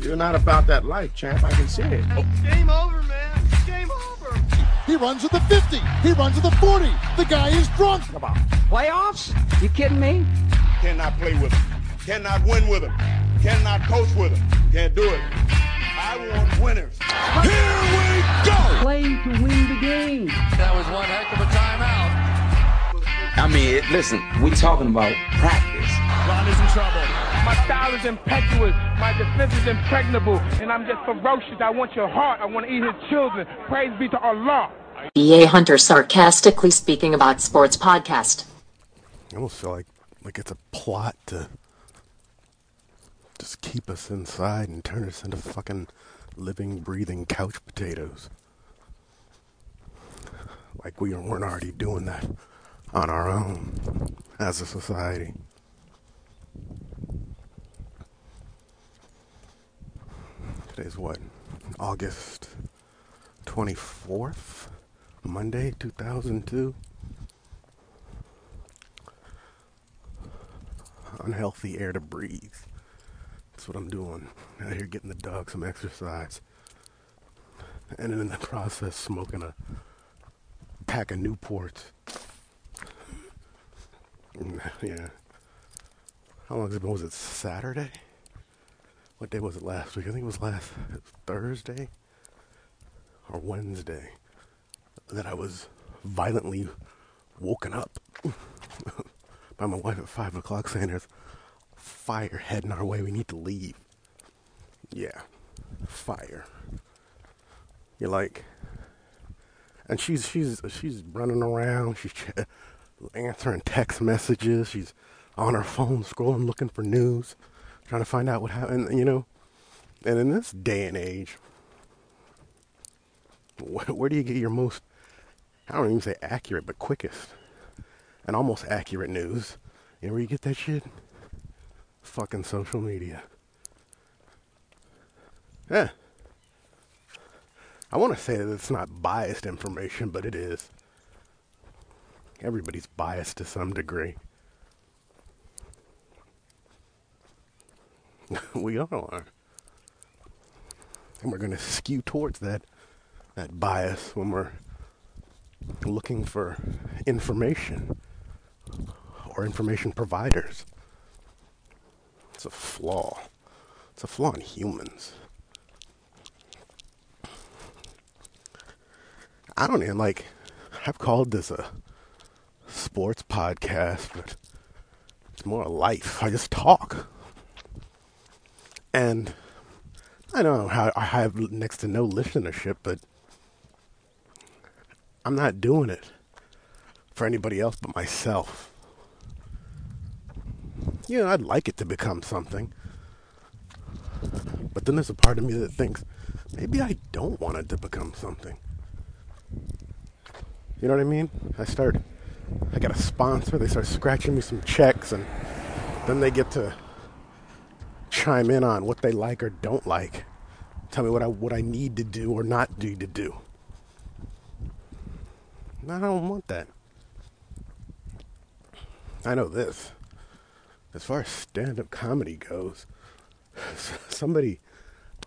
You're not about that life, champ. I can see it. Oh. Game over, man. Game over. He runs at the 50. He runs at the 40. The guy is drunk. Come on. Playoffs? You kidding me? Cannot play with him. Cannot win with him. Cannot coach with him. Can't do it. I want winners. Here we go. Play to win the game. That was one heck of a timeout. I mean, listen, we're talking about practice. Ron is in trouble. My style is impetuous. My defense is impregnable. And I'm just ferocious. I want your heart. I want to eat his children. Praise be to Allah. B.A. Hunter sarcastically speaking about sports podcast. I almost feel like like it's a plot to just keep us inside and turn us into fucking living, breathing couch potatoes. Like we weren't already doing that on our own as a society. Today's what? August 24th? Monday, 2002? Unhealthy air to breathe. That's what I'm doing. Out here getting the dog some exercise. And in the process, smoking a pack of Newports. yeah. How long has it been? Was it Saturday? What day was it last week? I think it was last Thursday or Wednesday that I was violently woken up by my wife at five o'clock saying there's fire heading our way. We need to leave. Yeah, fire. You're like, and she's she's she's running around. She's answering text messages. She's on her phone scrolling, looking for news, trying to find out what happened. You know, and in this day and age, where, where do you get your most I don't even say accurate, but quickest and almost accurate news? You know where you get that shit? Fucking social media. Yeah. I want to say that it's not biased information, but it is. Everybody's biased to some degree. we are. And we're going to skew towards that that bias when we're looking for information or information providers. It's a flaw. It's a flaw in humans. I don't even like. I've called this a sports podcast, but it's more a life. I just talk. And I don't know how I have next to no listenership, but I'm not doing it for anybody else but myself. You know, I'd like it to become something. But then there's a part of me that thinks maybe I don't want it to become something. You know what I mean? I start, I got a sponsor, they start scratching me some checks, and then they get to chime in on what they like or don't like. Tell me what I what I need to do or not need to do. I don't want that. I know this. As far as stand-up comedy goes, somebody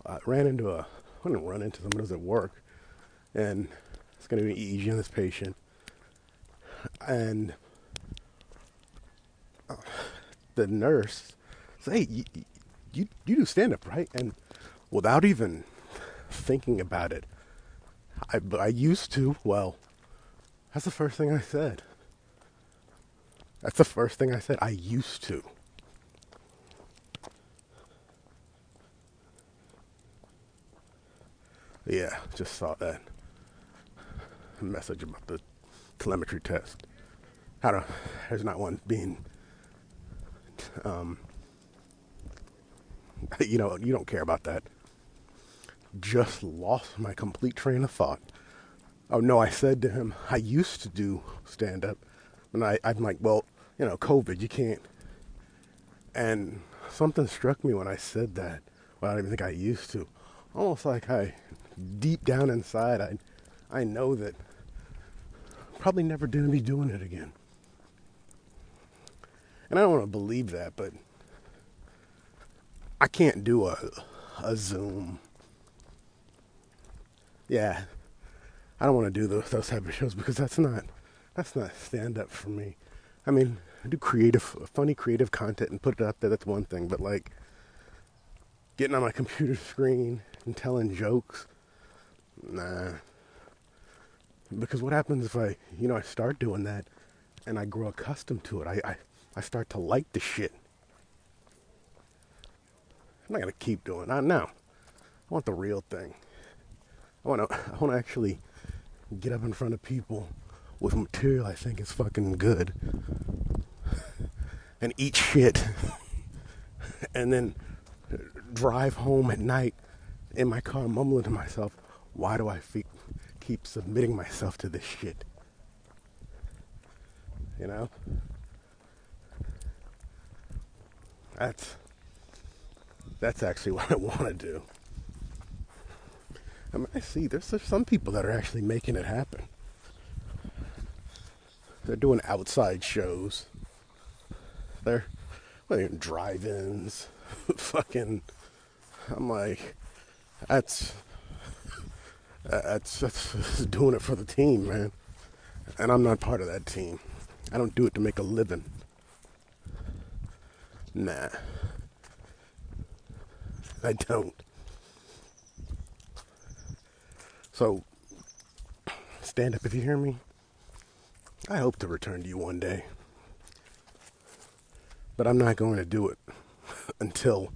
uh, ran into a. I didn't run into someone who was at work, and it's going to be easy on this patient, and uh, the nurse say, "Hey, you, you do stand-up, right?" And without even thinking about it, I I used to. Well, that's the first thing I said. That's the first thing I said. I used to. Yeah, just saw that message about the telemetry test. I don't. There's not one being. Um. You know, you don't care about that. Just lost my complete train of thought. Oh no, I said to him, I used to do stand up, and I, I'm like, well, you know, COVID, you can't. And something struck me when I said that. Well, I don't even think I used to. Almost like I, deep down inside, I, I know that probably never going to be doing it again. And I don't want to believe that, but I can't do a, a Zoom. Yeah, I don't want to do those those type of shows because that's not that's not stand up for me. I mean, I do creative, funny, creative content and put it up there. That's one thing, but like getting on my computer screen and telling jokes, nah. Because what happens if I, you know, I start doing that and I grow accustomed to it? I, I, I start to like the shit. I'm not gonna keep doing that. No, I want the real thing. I want to. I want to actually get up in front of people with material I think is fucking good and eat shit and then drive home at night in my car mumbling to myself, why do I fe- keep submitting myself to this shit? You know? That's that's actually what I want to do. I mean, I see there's, some people that are actually making it happen. They're doing outside shows. They're they're in drive-ins. Fucking, I'm like, that's that's that's doing it for the team, man. And I'm not part of that team. I don't do it to make a living. Nah. I don't. So, stand up if you hear me. I hope to return to you one day. But I'm not going to do it until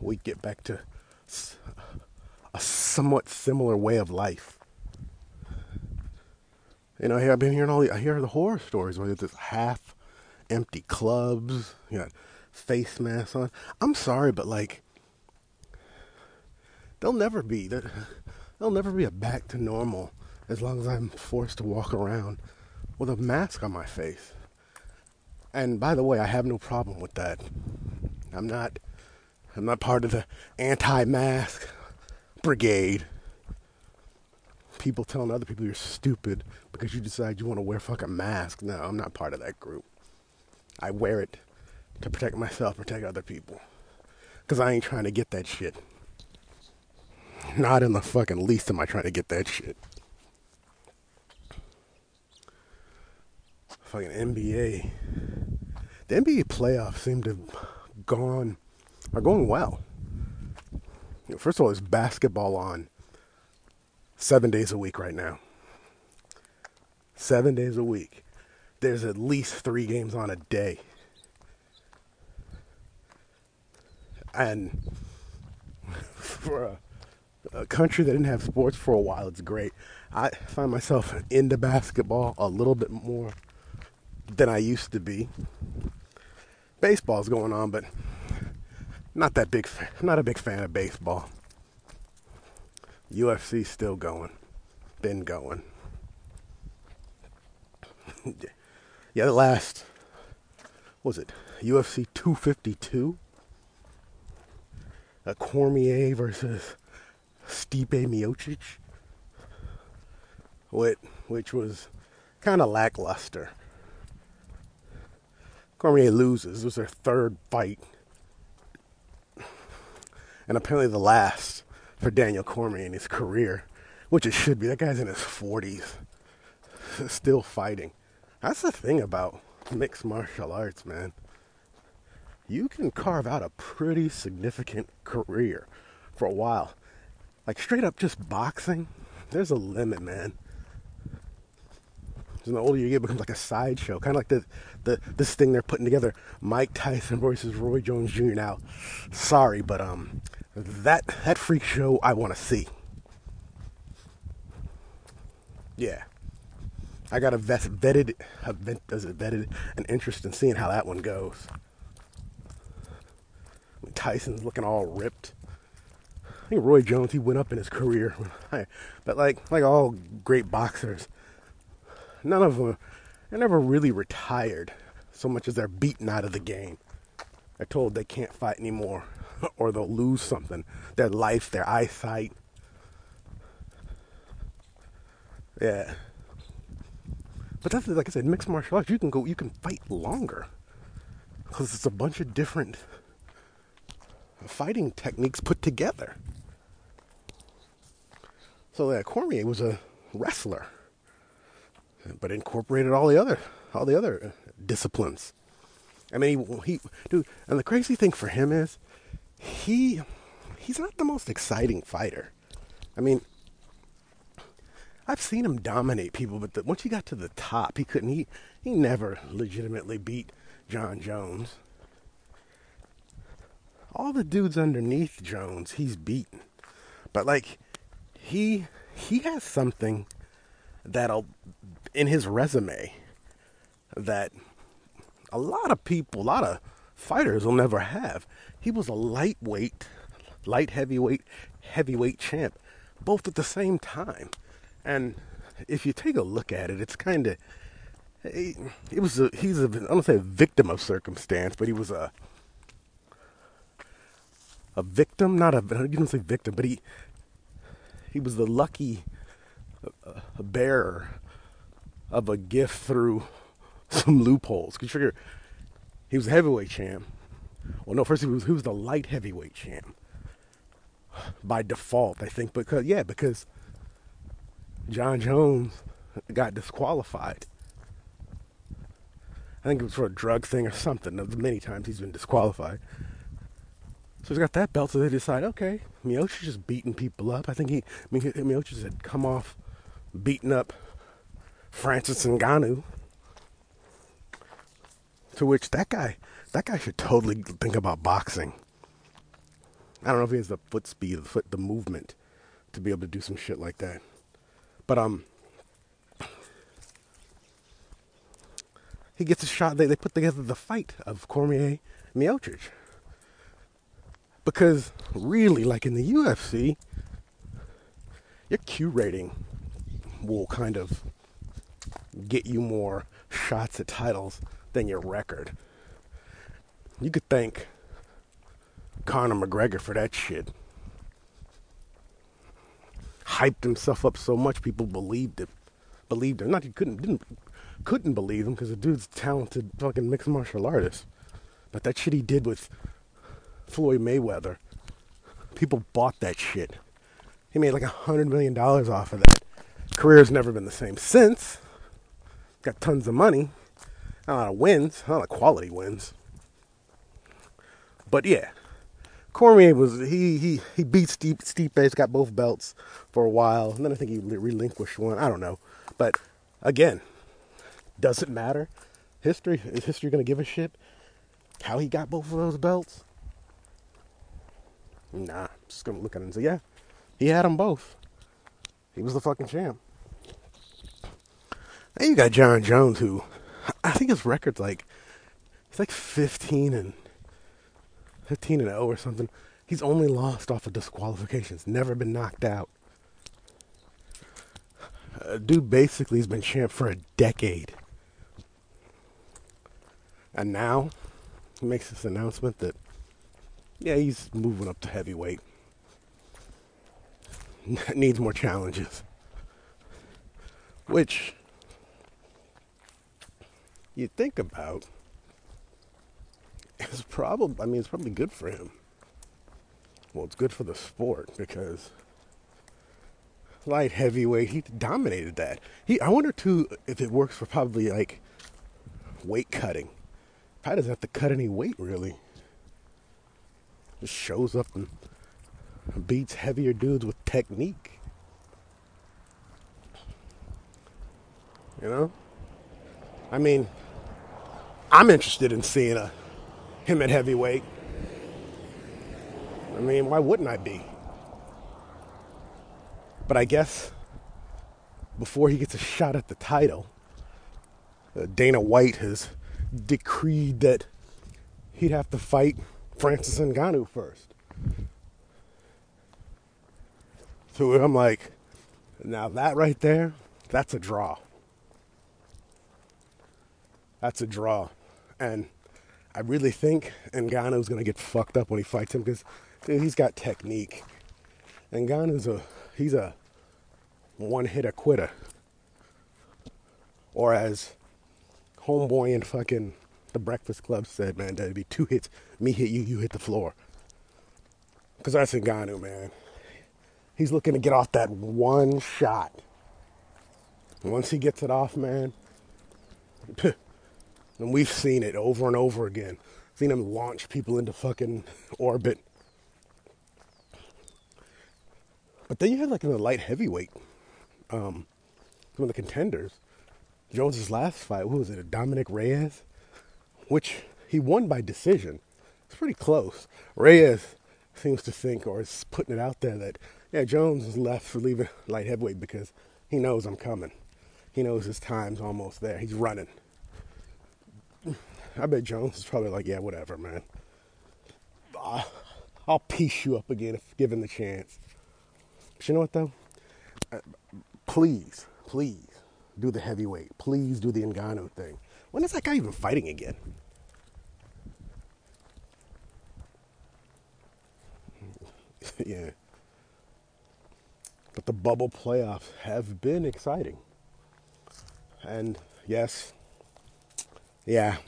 we get back to a somewhat similar way of life. You know, I've been hearing all the I hear the horror stories where there's half empty clubs, you got face masks on. I'm sorry, but like there'll never be there'll never be a back to normal as long as I'm forced to walk around with a mask on my face. And by the way, I have no problem with that. I'm not I'm not part of the anti-mask brigade. People telling other people you're stupid because you decide you want to wear fucking mask. No, I'm not part of that group. I wear it to protect myself, protect other people. Cause I ain't trying to get that shit. Not in the fucking least am I trying to get that shit. Fucking NBA. The NBA playoffs seem to have gone are going well. You know, first of all, there's basketball on seven days a week right now. Seven days a week. There's at least three games on a day. And for a, a country that didn't have sports for a while, it's great. I find myself into basketball a little bit more than I used to be. Baseball's going on, but not that big. Not a big fan of baseball. UFC still going, been going. yeah, the last was it UFC 252? A Cormier versus Stipe Miocic, which which was kind of lackluster. Cormier loses. It was their third fight. And apparently the last for Daniel Cormier in his career, which it should be. That guy's in his 40s, still fighting. That's the thing about mixed martial arts, man. You can carve out a pretty significant career for a while. Like straight up just boxing, there's a limit, man. And the older you get, it becomes like a sideshow, kind of like the, the this thing they're putting together, Mike Tyson versus Roy Jones Jr. Now, sorry, but um, that that freak show I want to see. Yeah, I got a vet, vetted, a vet, does it vetted an interest in seeing how that one goes. Tyson's looking all ripped. I think Roy Jones he went up in his career, but like like all great boxers none of them, they're never really retired so much as they're beaten out of the game. They're told they can't fight anymore or they'll lose something their life, their eyesight. Yeah. But that's like I said, mixed martial arts, you can go, you can fight longer because it's a bunch of different fighting techniques put together. So that Cormier was a wrestler, but incorporated all the other all the other uh, disciplines. I mean, he, he dude, and the crazy thing for him is he he's not the most exciting fighter. I mean, I've seen him dominate people, but the, once he got to the top, he couldn't. He he never legitimately beat Jon Jones. All the dudes underneath Jones, he's beaten. But like, he he has something that'll in his resume that a lot of people, a lot of fighters will never have. He was a lightweight, light heavyweight, heavyweight champ, both at the same time. And if you take a look at it, it's kind of it, it was a he's a I don't say a victim of circumstance, but he was a a victim, not a you don't say victim, but he he was the lucky uh, bearer of a gift through some loopholes. Cause figure he was a heavyweight champ. Well, no, first he was he was the light heavyweight champ by default, I think, because yeah, because Jon Jones got disqualified. I think it was for a drug thing or something. Many times he's been disqualified. So he's got that belt, so they decide, okay, Miocic's just beating people up. I think he, I mean, Miocic had come off beating up Francis Ngannou. To which that guy, that guy should totally think about boxing. I don't know if he has the foot speed, the foot, the movement to be able to do some shit like that. But um, he gets a shot. They they put together the fight of Cormier Miocic because really, like in the UFC, your Q rating will kind of get you more shots at titles than your record. You could thank Conor McGregor for that shit. Hyped himself up so much people believed it. Believed him. Not he couldn't didn't couldn't believe him because the dude's talented fucking mixed martial artist. But that shit he did with Floyd Mayweather, people bought that shit. He made like a hundred million dollars off of that. Career's never been the same since. Got tons of money, a lot of wins, a lot of quality wins. But yeah, Cormier was he he he beat Steve Stipe, got both belts for a while, and then I think he relinquished one. I don't know, but again, does it matter? History is history going to give a shit how he got both of those belts? Nah, I'm just gonna look at it and say, yeah, he had them both. He was the fucking champ. Then you got Jon Jones, who I think his record's like he's like 15 and 15 and 0 or something. He's only lost off of disqualifications, never been knocked out. Uh, dude basically has been champ for a decade. And now he makes this announcement that yeah, he's moving up to heavyweight. Needs more challenges. Which you think about is probably I mean it's probably good for him. Well, it's good for the sport because light heavyweight he dominated that. He I wonder too if it works for probably like weight cutting. Probably doesn't have to cut any weight really. Just shows up and beats heavier dudes with technique. You know? I mean, I'm interested in seeing a, him at heavyweight. I mean, why wouldn't I be? But I guess before he gets a shot at the title, uh, Dana White has decreed that he'd have to fight Francis Ngannou first. So I'm like, now that right there, that's a draw. That's a draw. And I really think Ngannou's going to get fucked up when he fights him because dude, he's got technique. Ngannou's a, he's a one hitter quitter. Or as Homeboy and fucking the Breakfast Club said, man, that'd be two hits. Me hit you, you hit the floor. Because that's Ngannou, man. He's looking to get off that one shot. Once he gets it off, man, and we've seen it over and over again. Seen him launch people into fucking orbit. But then you had like in the light heavyweight, um, some of the contenders. Jones's last fight, who was it? Dominick Reyes, which he won by decision. It's pretty close. Reyes seems to think, or is putting it out there that yeah, Jones is left for leaving light heavyweight because he knows I'm coming. He knows his time's almost there. He's running. I bet Jones is probably like, yeah, whatever, man. I'll piece you up again if given the chance. But you know what though? Uh, please, please do the heavyweight. Please do the Ngannou thing. When is that guy even fighting again? yeah. But the bubble playoffs have been exciting. And yes, yeah,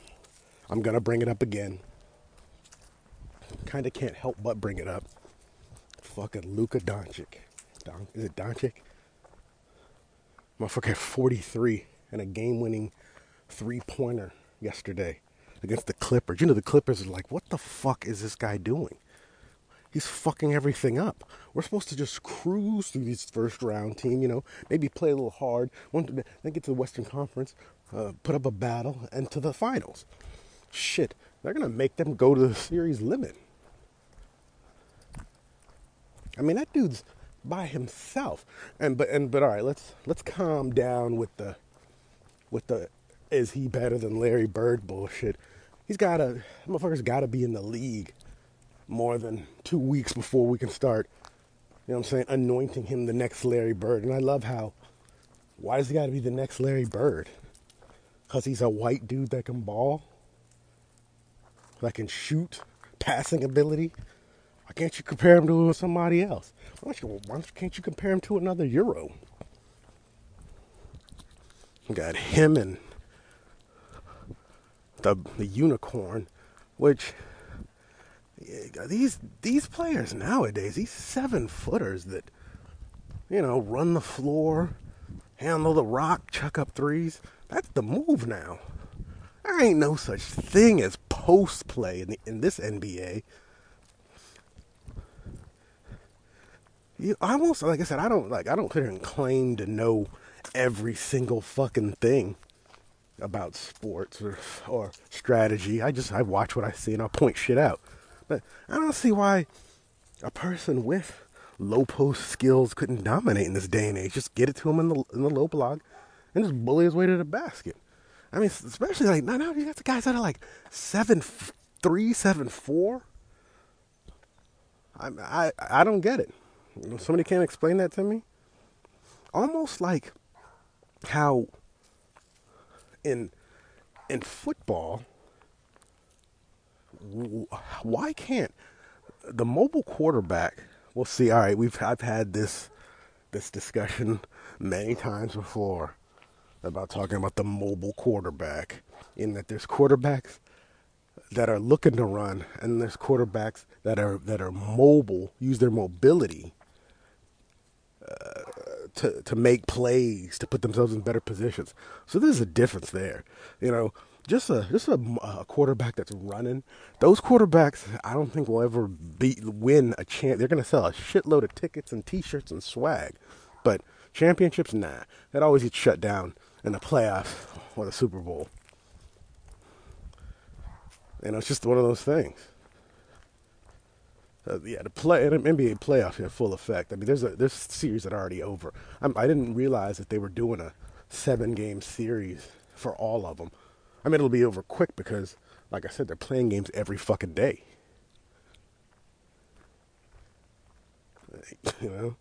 I'm going to bring it up again. Kind of can't help but bring it up. Fucking Luka Doncic. Don, is it Doncic? Motherfucker 43 and a game winning three pointer yesterday against the Clippers. You know, the Clippers are like, what the fuck is this guy doing? He's fucking everything up. We're supposed to just cruise through these first round team, you know, maybe play a little hard, then get to the Western Conference, uh, put up a battle, and to the finals. Shit, they're gonna make them go to the series limit. I mean, that dude's by himself. And but and but all right, let's let's calm down with the with the is he better than Larry Bird bullshit. He's got to motherfucker's got to be in the league more than two weeks before we can start, you know what I'm saying, anointing him the next Larry Bird. And I love how, why does he got to be the next Larry Bird? Because he's a white dude that can ball, that can shoot, passing ability. Why can't you compare him to somebody else? Why, you, why can't you compare him to another Euro? Got him and the, the unicorn, which these these players nowadays, these seven footers that you know run the floor, handle the rock, chuck up threes. That's the move now. There ain't no such thing as post play in, the, in this NBA. You I almost like I said, I don't like I don't claim to know every single fucking thing about sports or or strategy. I just I watch what I see and I'll point shit out. But I don't see why a person with low post skills couldn't dominate in this day and age. Just get it to him in the in the low block and just bully his way to the basket. I mean, especially like now, now you got the guys that are like seven three, seven four. I I I don't get it. Somebody can't explain that to me. Almost like how in in football why can't the mobile quarterback? We'll see. All right, we've I've had this this discussion many times before about talking about the mobile quarterback. In that there's quarterbacks that are looking to run, and there's quarterbacks that are that are mobile, use their mobility uh, to to make plays, to put themselves in better positions. So there's a difference there. You know, just a just a, a, quarterback that's running. Those quarterbacks, I don't think will ever be win a chance. They're gonna sell a shitload of tickets and T-shirts and swag, but championships, nah. That always gets shut down in the playoffs or the Super Bowl. You know, it's just one of those things. Uh, yeah, the play NBA playoffs in full effect. I mean, there's a there's series that are already over. I'm, I did not realize that they were doing a seven game series for all of them. I mean, it'll be over quick because, like I said, they're playing games every fucking day. You know,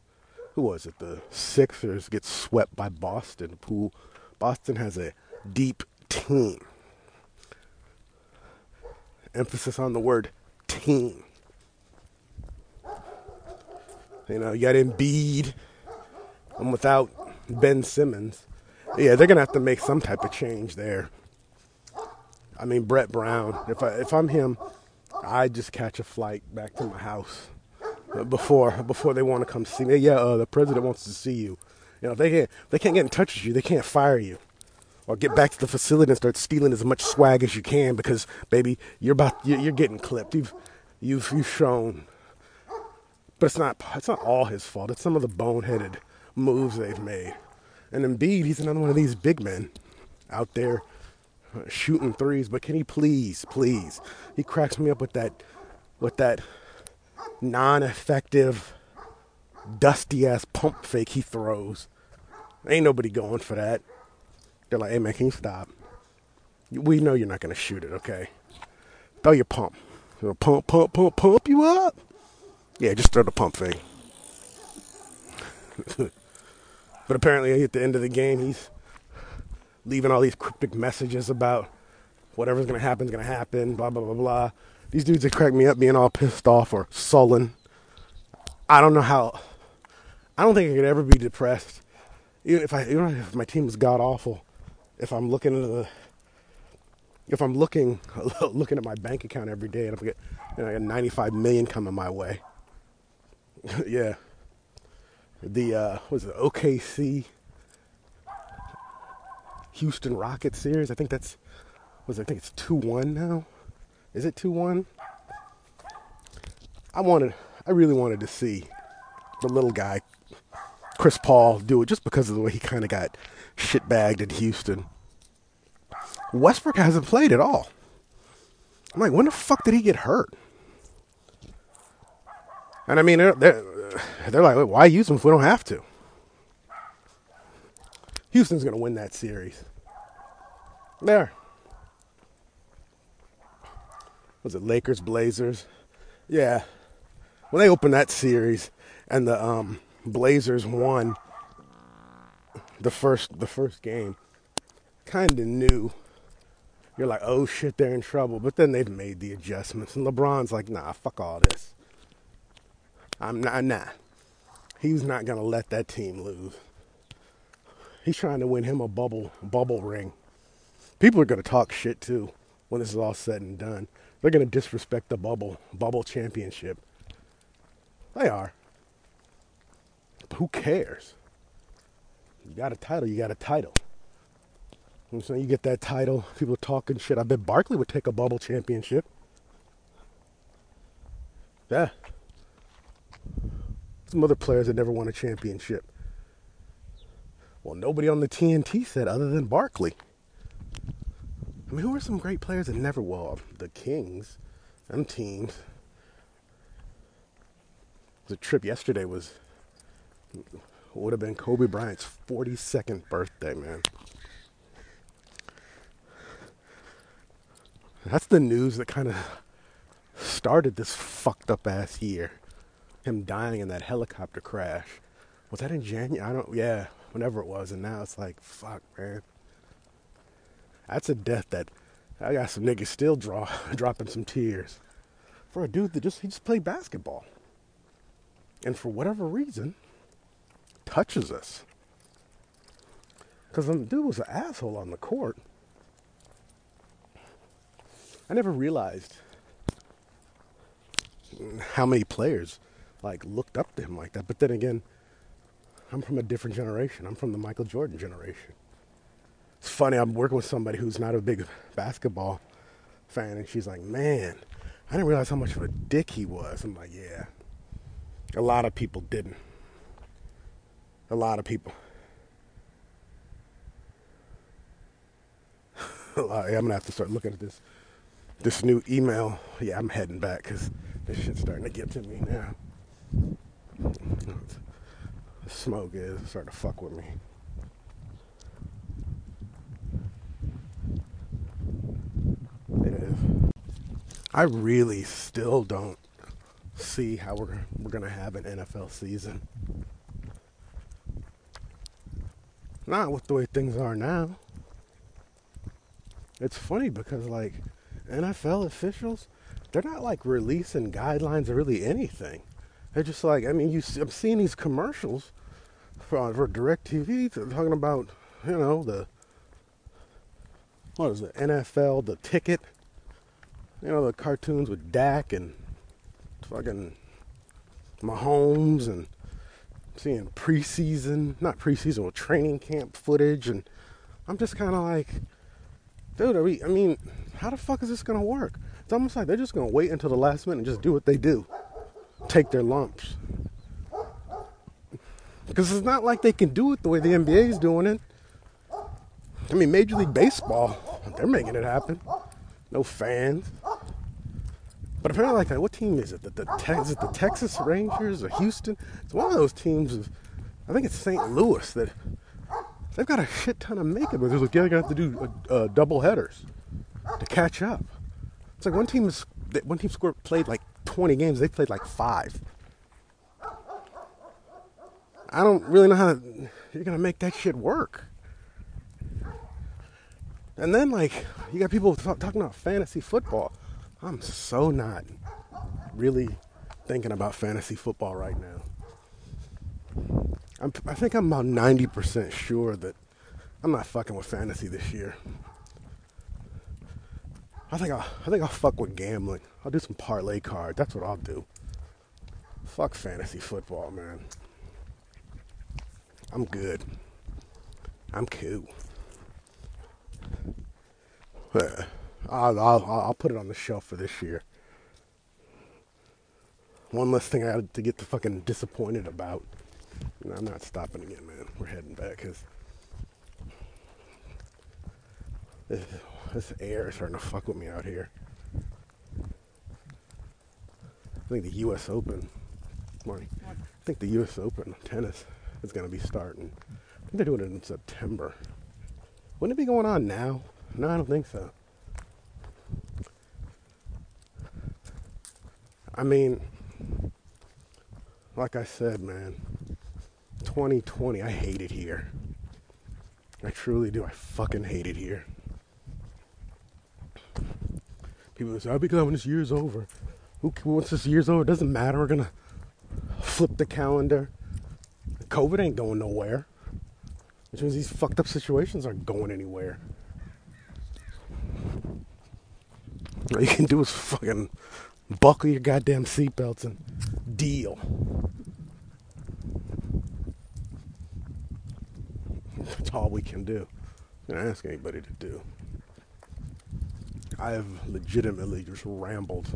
who was it? The Sixers get swept by Boston. Who Boston has a deep team. Emphasis on the word team. You know, you got Embiid, and without Ben Simmons, yeah, they're gonna have to make some type of change there. I mean, Brett Brown. If I if I'm him, I just catch a flight back to my house uh, before before they want to come see me. Yeah, uh, the president wants to see you. You know, they can't they can't get in touch with you. They can't fire you or get back to the facility and start stealing as much swag as you can because, baby, you're about you're, you're getting clipped. You've you've you've shown, but it's not it's not all his fault. It's some of the boneheaded moves they've made. And Embiid, he's another one of these big men out there uh, shooting threes. But can he please, please? He cracks me up with that with that non-effective, dusty ass pump fake he throws. Ain't nobody going for that. They're like, hey man, can you stop? We know you're not gonna shoot it, okay? Throw your pump. Pump, pump, pump, pump you up. Yeah, just throw the pump thing. but apparently, at the end of the game, he's leaving all these cryptic messages about whatever's gonna happen is gonna happen. Blah blah blah blah. These dudes that crack me up being all pissed off or sullen. I don't know how. I don't think I could ever be depressed, even if I, even if my team was god awful if I'm looking at the if I'm looking looking at my bank account every day and I get you know, I got 95 million coming my way. yeah. The uh was it OKC Houston Rockets series? I think that's was it, I think it's 2-1 now. Is it 2-1? I wanted I really wanted to see the little guy Chris Paul do it just because of the way he kind of got shitbagged in Houston. Westbrook hasn't played at all. I'm like, when the fuck did he get hurt? And I mean, they're, they're, they're like, why use them if we don't have to? Houston's going to win that series. There. Was it Lakers, Blazers? Yeah. When they opened that series and the um, Blazers won the first the first game, kind of knew. You're like, oh shit, they're in trouble. But then they've made the adjustments, and LeBron's like, nah, fuck all this. I'm not, nah. He's not gonna let that team lose. He's trying to win him a bubble bubble ring. People are gonna talk shit too when this is all said and done. They're gonna disrespect the bubble bubble championship. They are. But who cares? You got a title, you got a title. You know, so you get that title, people talking shit. I bet Barkley would take a bubble championship. Yeah. Some other players that never won a championship. Well, nobody on the TNT said other than Barkley. I mean, who are some great players that never well the Kings, them teams. The trip yesterday was would have been Kobe Bryant's 42nd birthday, man. That's the news that kind of started this fucked up ass year. Him dying in that helicopter crash. Was that in January? I don't, yeah, whenever it was. And now it's like, fuck, man. That's a death that I got some niggas still draw, dropping some tears for a dude that just, he just played basketball. And for whatever reason, touches us. Because the dude was an asshole on the court. I never realized how many players like looked up to him like that. But then again, I'm from a different generation. I'm from the Michael Jordan generation. It's funny, I'm working with somebody who's not a big basketball fan, and she's like, Man, I didn't realize how much of a dick he was. I'm like, Yeah. A lot of people didn't. A lot of people. I'm gonna have to start looking at this this new email. Yeah, I'm heading back because this shit's starting to get to me now. Smoke is starting to fuck with me. It is. I really still don't see how we're we're gonna have an NFL season. Not with the way things are now. It's funny because like NFL officials, they're not like releasing guidelines or really anything. They're just like, I mean, you, I'm seeing these commercials for, uh, for DirecTV talking about, you know, the, what is it, NFL, the ticket, you know, the cartoons with Dak and fucking Mahomes and seeing preseason, not preseason, but training camp footage, and I'm just kind of like, dude, are we? I mean, how the fuck is this gonna work? It's almost like they're just gonna wait until the last minute and just do what they do, take their lumps. Because it's not like they can do it the way the NBA is doing it. I mean, Major League Baseball, they're making it happen. No fans. But apparently, like that, what team is it? The, the is it the Texas Rangers or Houston? It's one of those teams. Of, I think it's St. Louis that they've got a shit ton of makeup. They're like, they're gonna have to do uh, uh, double headers to catch up. It's like one team is one team scored played like 20 games. They played like five. I don't really know how to, you're gonna make that shit work. And then like you got people talking about fantasy football. I'm so not really thinking about fantasy football right now. I'm, I think I'm about 90% sure that I'm not fucking with fantasy this year. I think I'll, I think I'll fuck with gambling. I'll do some parlay cards. That's what I'll do. Fuck fantasy football, man. I'm good. I'm cool. I'll, I'll, I'll put it on the shelf for this year. One less thing I had to get the fucking disappointed about. No, I'm not stopping again, man. We're heading back because this, air is starting to fuck with me out here. I think the U.S. Open, morning. I think the U.S. Open tennis is going to be starting. I think they're doing it in September. Wouldn't it be going on now? No, I don't think so. I mean, like I said, man, 2020, I hate it here. I truly do. I fucking hate it here. People say, I'll be glad when this year's over. Who, once this year's over, it doesn't matter. We're gonna flip the calendar. COVID ain't going nowhere. Which means these fucked up situations aren't going anywhere. All you can do is fucking buckle your goddamn seatbelts and deal. That's all we can do. Not ask anybody to do. I have legitimately just rambled.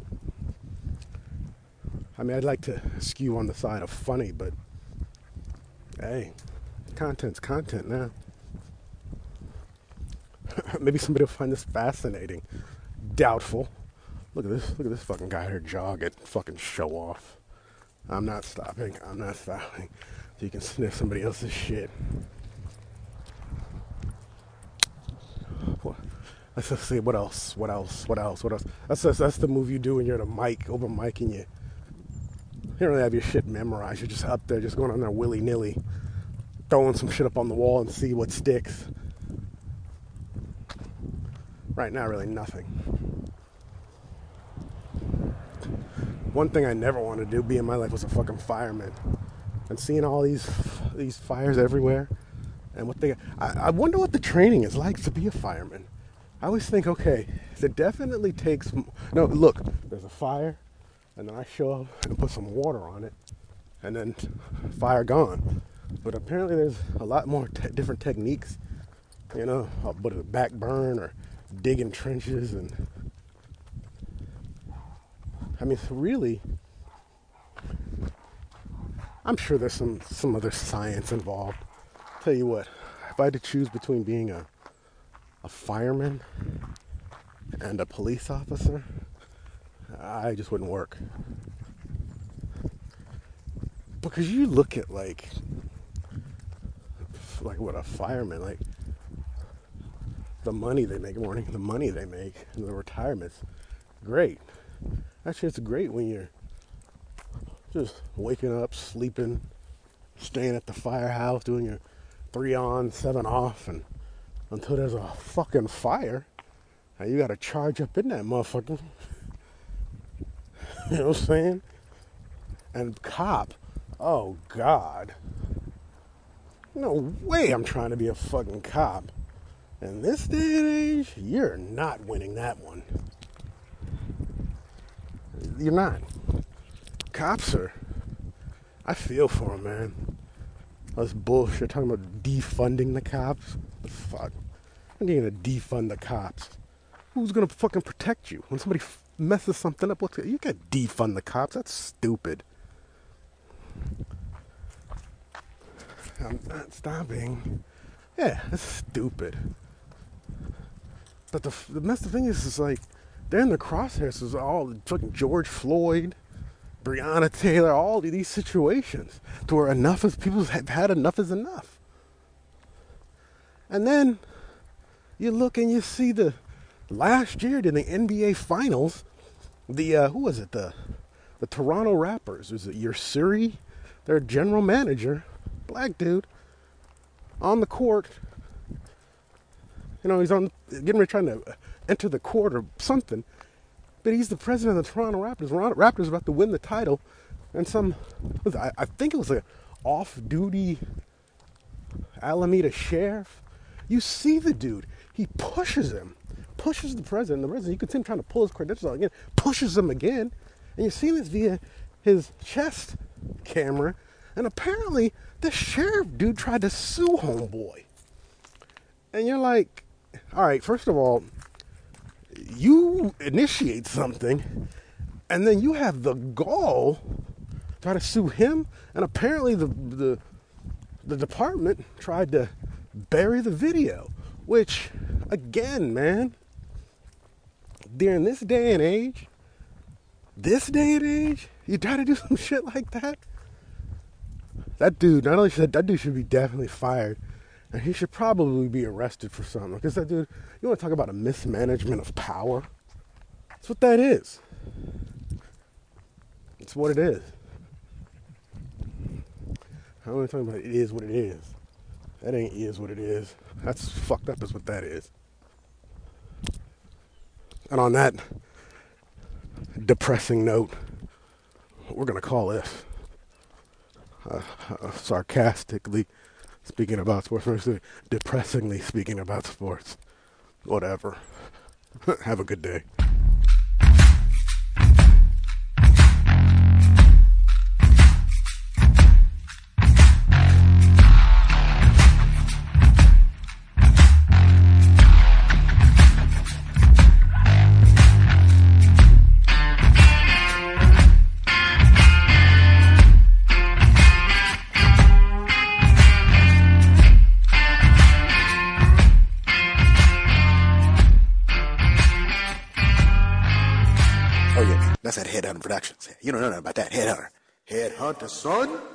I mean, I'd like to skew on the side of funny, but hey, content's content now. Maybe somebody will find this fascinating. Doubtful. Look at this. Look at this fucking guy here jogging. Fucking show off. I'm not stopping. I'm not stopping. So you can sniff somebody else's shit. Let's just see what else. What else? What else? What else? That's that's, that's the move you do when you're at a mic, over mic, and you you don't really have your shit memorized. You're just up there, just going on there willy nilly, throwing some shit up on the wall and see what sticks. Right now, really nothing. One thing I never wanted to do, be in my life, was a fucking fireman. And seeing all these these fires everywhere, and what they, I, I wonder what the training is like to be a fireman. I always think, okay, it definitely takes. No, look, there's a fire, and then I show up and put some water on it, and then fire gone. But apparently, there's a lot more te- different techniques. You know, uh, but a back burn or digging trenches and I mean really I'm sure there's some some other science involved. Tell you what, if I had to choose between being a a fireman and a police officer, I just wouldn't work. Because you look at like like what a fireman like the money they make, morning, the money they make, and the retirements, great. Actually, it's great when you're just waking up, sleeping, staying at the firehouse, doing your three on, seven off, and until there's a fucking fire, and you got to charge up in that motherfucker. you know what I'm saying? And cop, oh God. No way I'm trying to be a fucking cop. In this day and age, you're not winning that one. You're not. Cops are I feel for him, man. This bullshit talking about defunding the cops. The fuck? I'm gonna defund the cops. Who's gonna fucking protect you when somebody messes something up? What's you can't defund the cops? That's stupid. I'm not stopping. Yeah, that's stupid. But the the messed thing is, is like they're in the crosshairs. Is all the fucking George Floyd, Breonna Taylor, all these situations to where enough is people have had enough is enough. And then you look and you see the last year in the NBA Finals, the uh, who was it the the Toronto Raptors? Was it your Ujiri, their general manager, black dude, on the court. You know, he's on getting ready trying to enter the court or something. But he's the president of the Toronto Raptors. Raptors about to win the title, and some, I, I think it was an off-duty Alameda sheriff. You see the dude. He pushes him, pushes the president. The president, you can see him trying to pull his credentials out again, pushes him again, and you see this via his chest camera. And apparently, the sheriff dude tried to sue homeboy. And you're like, all right, first of all, you initiate something, and then you have the gall try to sue him, and apparently the the the department tried to bury the video, which again, man, during this day and age, this day and age, you try to do some shit like that. That dude, not only should that dude should be definitely fired, and he should probably be arrested for something. Because that dude, you want to talk about a mismanagement of power? That's what that is. It's what it is. I don't want to talk about it is what it is. That ain't is what it is. That's fucked up, is what that is. And on that depressing note, we're going to call this uh, uh, sarcastically speaking about sports, depressingly speaking about sports. Whatever. Have a good day. About. Headhunter, son.